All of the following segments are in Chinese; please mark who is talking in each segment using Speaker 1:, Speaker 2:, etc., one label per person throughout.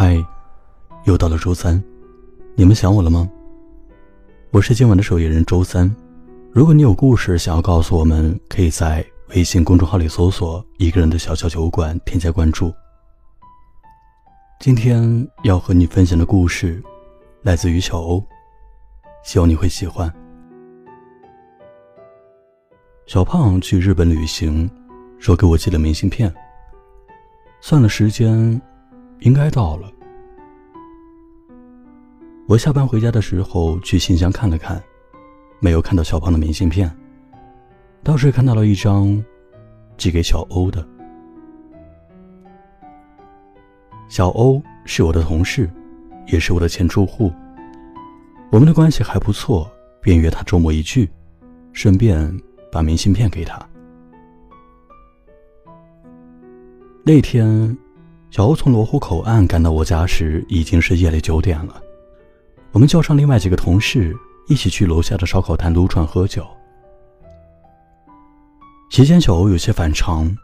Speaker 1: 嗨，又到了周三，你们想我了吗？我是今晚的守夜人周三。如果你有故事想要告诉我们，可以在微信公众号里搜索“一个人的小小酒馆”，添加关注。今天要和你分享的故事来自于小欧，希望你会喜欢。小胖去日本旅行，说给我寄了明信片。算了时间。应该到了。我下班回家的时候去信箱看了看，没有看到小胖的明信片，倒是看到了一张寄给小欧的。小欧是我的同事，也是我的前住户，我们的关系还不错，便约他周末一聚，顺便把明信片给他。那天。小欧从罗湖口岸赶到我家时，已经是夜里九点了。我们叫上另外几个同事，一起去楼下的烧烤摊撸串喝酒。席间，小欧有些反常，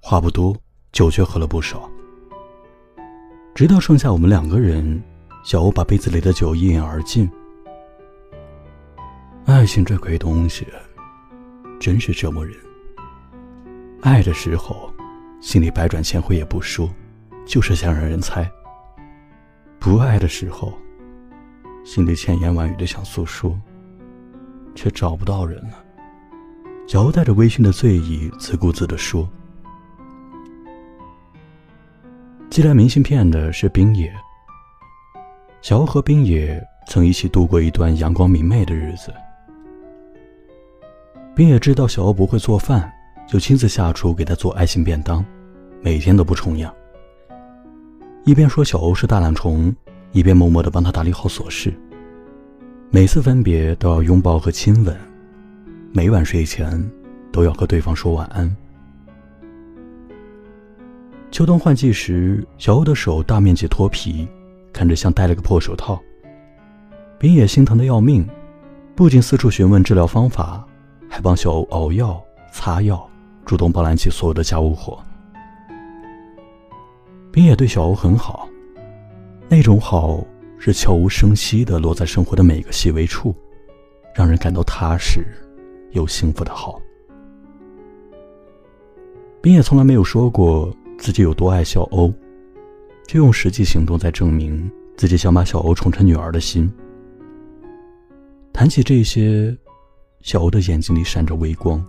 Speaker 1: 话不多，酒却喝了不少。直到剩下我们两个人，小欧把杯子里的酒一饮而尽。爱情这鬼东西，真是折磨人。爱的时候，心里百转千回也不说。就是想让人猜。不爱的时候，心里千言万语的想诉说，却找不到人了。小欧带着微醺的醉意，自顾自的说：“寄来明信片的是冰野。小欧和冰野曾一起度过一段阳光明媚的日子。冰野知道小欧不会做饭，就亲自下厨给他做爱心便当，每天都不重样。”一边说小欧是大懒虫，一边默默地帮他打理好琐事。每次分别都要拥抱和亲吻，每晚睡前都要和对方说晚安。秋冬换季时，小欧的手大面积脱皮，看着像戴了个破手套。冰野心疼的要命，不仅四处询问治疗方法，还帮小欧熬药、擦药，主动包揽起所有的家务活。冰野对小欧很好，那种好是悄无声息的落在生活的每个细微处，让人感到踏实又幸福的好。冰野从来没有说过自己有多爱小欧，却用实际行动在证明自己想把小欧宠成女儿的心。谈起这些，小欧的眼睛里闪着微光。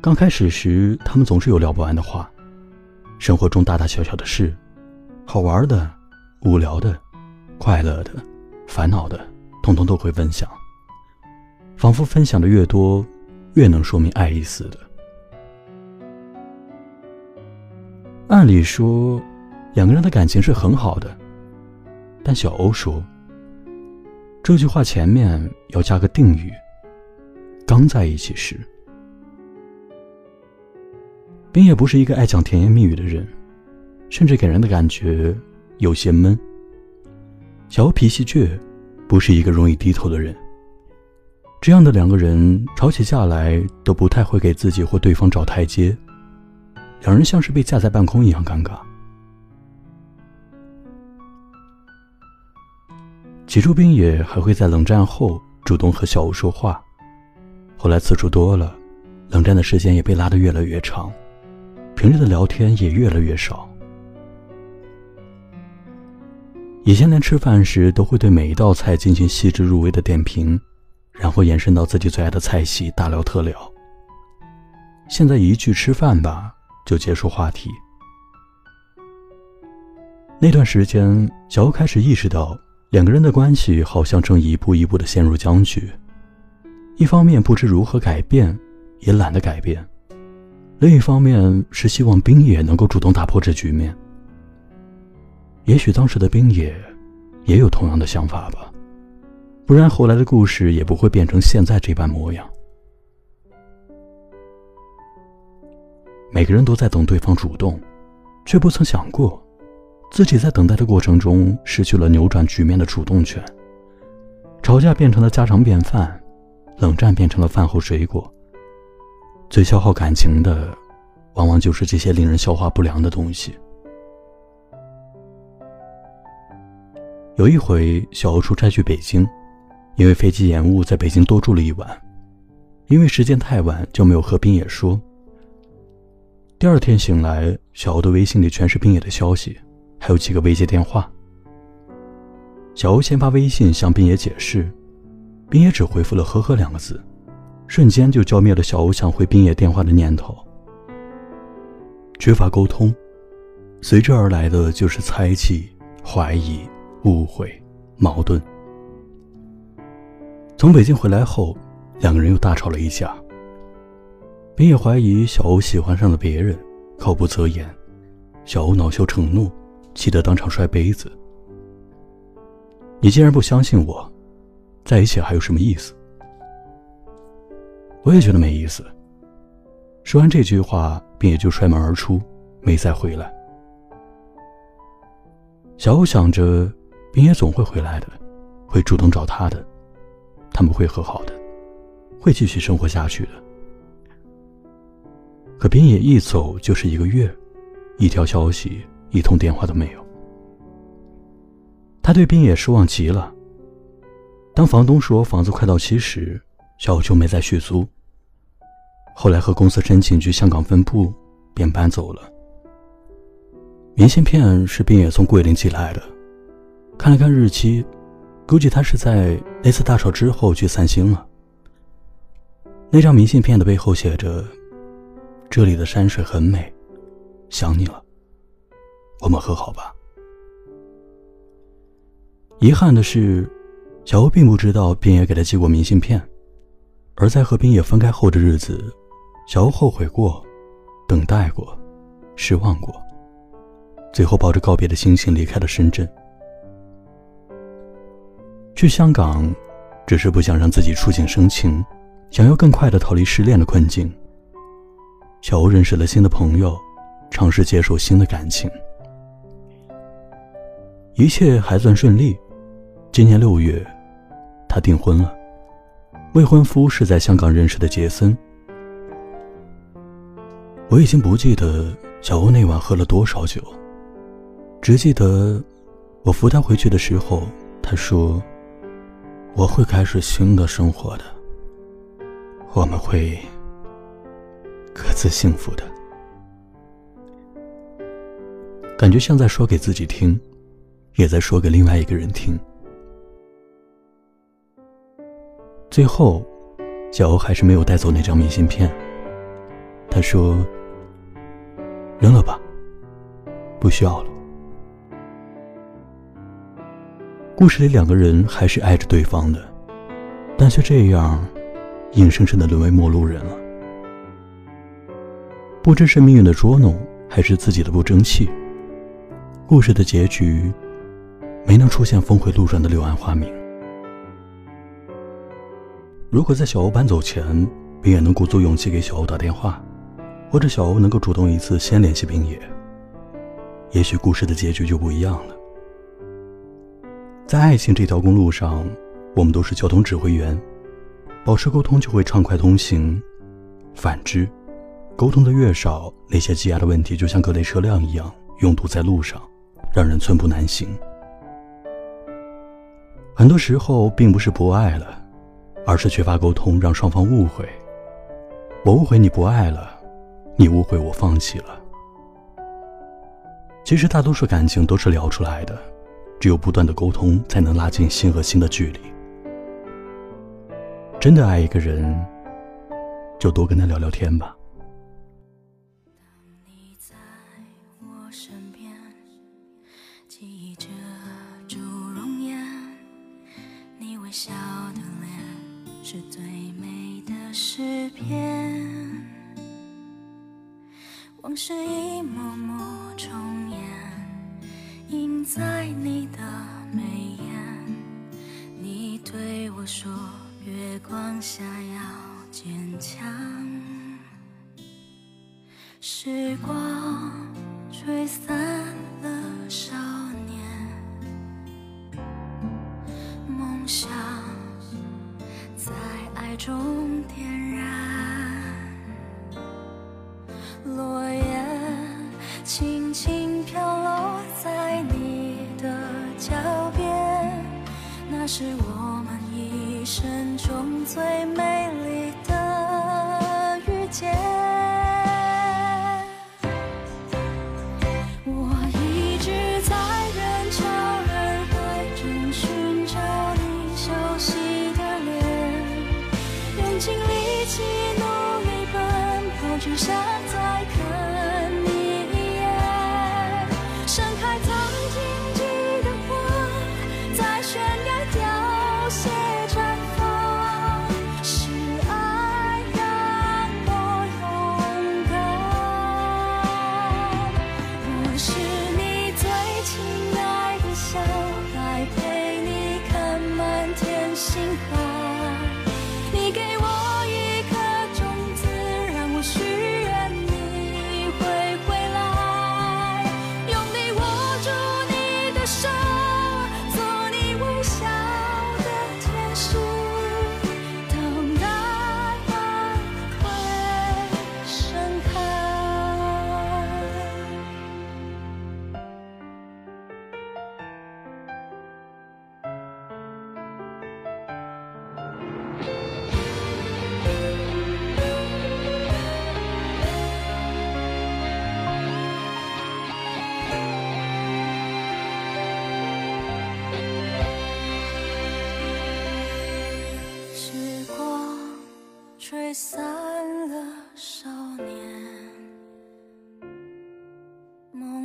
Speaker 1: 刚开始时，他们总是有聊不完的话。生活中大大小小的事，好玩的、无聊的、快乐的、烦恼的，通通都会分享。仿佛分享的越多，越能说明爱意似的。按理说，两个人的感情是很好的，但小欧说，这句话前面要加个定语：刚在一起时。冰也不是一个爱讲甜言蜜语的人，甚至给人的感觉有些闷。小欧脾气倔，不是一个容易低头的人。这样的两个人吵起架来都不太会给自己或对方找台阶，两人像是被架在半空一样尴尬。起初，冰野还会在冷战后主动和小欧说话，后来次数多了，冷战的时间也被拉得越来越长。平日的聊天也越来越少。以前连吃饭时都会对每一道菜进行细致入微的点评，然后延伸到自己最爱的菜系大聊特聊。现在一句“吃饭吧”就结束话题。那段时间，小欧开始意识到，两个人的关系好像正一步一步的陷入僵局。一方面不知如何改变，也懒得改变。另一方面是希望冰野能够主动打破这局面。也许当时的冰野也有同样的想法吧，不然后来的故事也不会变成现在这般模样。每个人都在等对方主动，却不曾想过，自己在等待的过程中失去了扭转局面的主动权。吵架变成了家常便饭，冷战变成了饭后水果。最消耗感情的，往往就是这些令人消化不良的东西。有一回，小欧出差去北京，因为飞机延误，在北京多住了一晚。因为时间太晚，就没有和冰野说。第二天醒来，小欧的微信里全是冰野的消息，还有几个未接电话。小欧先发微信向冰野解释，冰野只回复了“呵呵”两个字，瞬间就浇灭了小欧想回冰野电话的念头。缺乏沟通，随之而来的就是猜忌、怀疑、误会、矛盾。从北京回来后，两个人又大吵了一架。冰也怀疑小欧喜欢上了别人，口不择言，小欧恼羞成怒，气得当场摔杯子。你既然不相信我，在一起还有什么意思？我也觉得没意思。说完这句话，便也就摔门而出，没再回来。小欧想着，冰野总会回来的，会主动找他的，他们会和好的，会继续生活下去的。可冰野一走就是一个月，一条消息、一通电话都没有。他对冰野失望极了。当房东说房子快到期时，小欧就没再续租。后来和公司申请去香港分部，便搬走了。明信片是冰野从桂林寄来的，看了看日期，估计他是在那次大吵之后去散心了。那张明信片的背后写着：“这里的山水很美，想你了，我们和好吧。”遗憾的是，小欧并不知道冰野给他寄过明信片，而在和冰野分开后的日子，小欧后悔过，等待过，失望过，最后抱着告别的心情离开了深圳。去香港，只是不想让自己触景生情，想要更快的逃离失恋的困境。小欧认识了新的朋友，尝试接受新的感情，一切还算顺利。今年六月，他订婚了。未婚夫是在香港认识的杰森。我已经不记得小欧那晚喝了多少酒，只记得我扶他回去的时候，他说：“我会开始新的生活的，我们会各自幸福的。”感觉像在说给自己听，也在说给另外一个人听。最后，小欧还是没有带走那张明信片。他说：“扔了吧，不需要了。”故事里两个人还是爱着对方的，但却这样，硬生生的沦为陌路人了。不知是命运的捉弄，还是自己的不争气。故事的结局，没能出现峰回路转的柳暗花明。如果在小欧搬走前，冰野能鼓足勇气给小欧打电话，或者小欧能够主动一次先联系冰野，也许故事的结局就不一样了。在爱情这条公路上，我们都是交通指挥员，保持沟通就会畅快通行；反之，沟通的越少，那些积压的问题就像各类车辆一样拥堵在路上，让人寸步难行。很多时候，并不是不爱了。而是缺乏沟通，让双方误会。我误会你不爱了，你误会我放弃了。其实大多数感情都是聊出来的，只有不断的沟通，才能拉近心和心的距离。真的爱一个人，就多跟他聊聊天吧。
Speaker 2: 是最美的诗篇，往事一幕幕，映在你的眉眼。你对我说，月光下要坚强。时光吹散那是我们一生中最美丽的遇见。我一直在人潮人海中寻找你熟悉的脸，用尽力气努力奔跑，只想在看。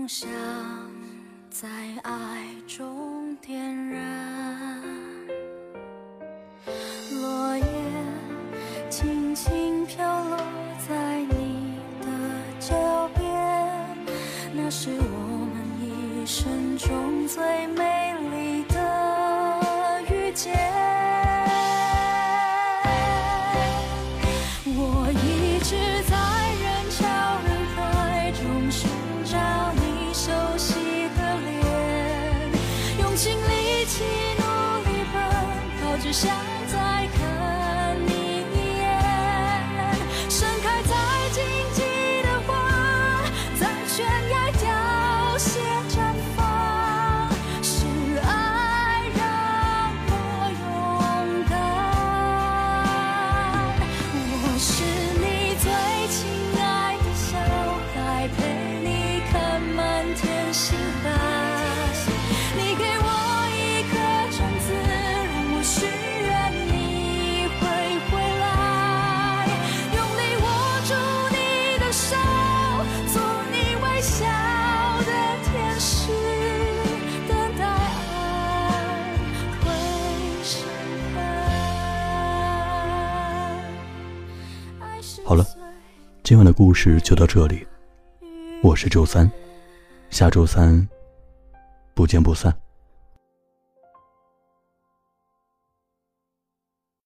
Speaker 2: 梦想在爱中点燃。落叶轻轻飘落在你的脚边那是我们一生中最美。
Speaker 1: 今晚的故事就到这里。我是周三下周三不见不散。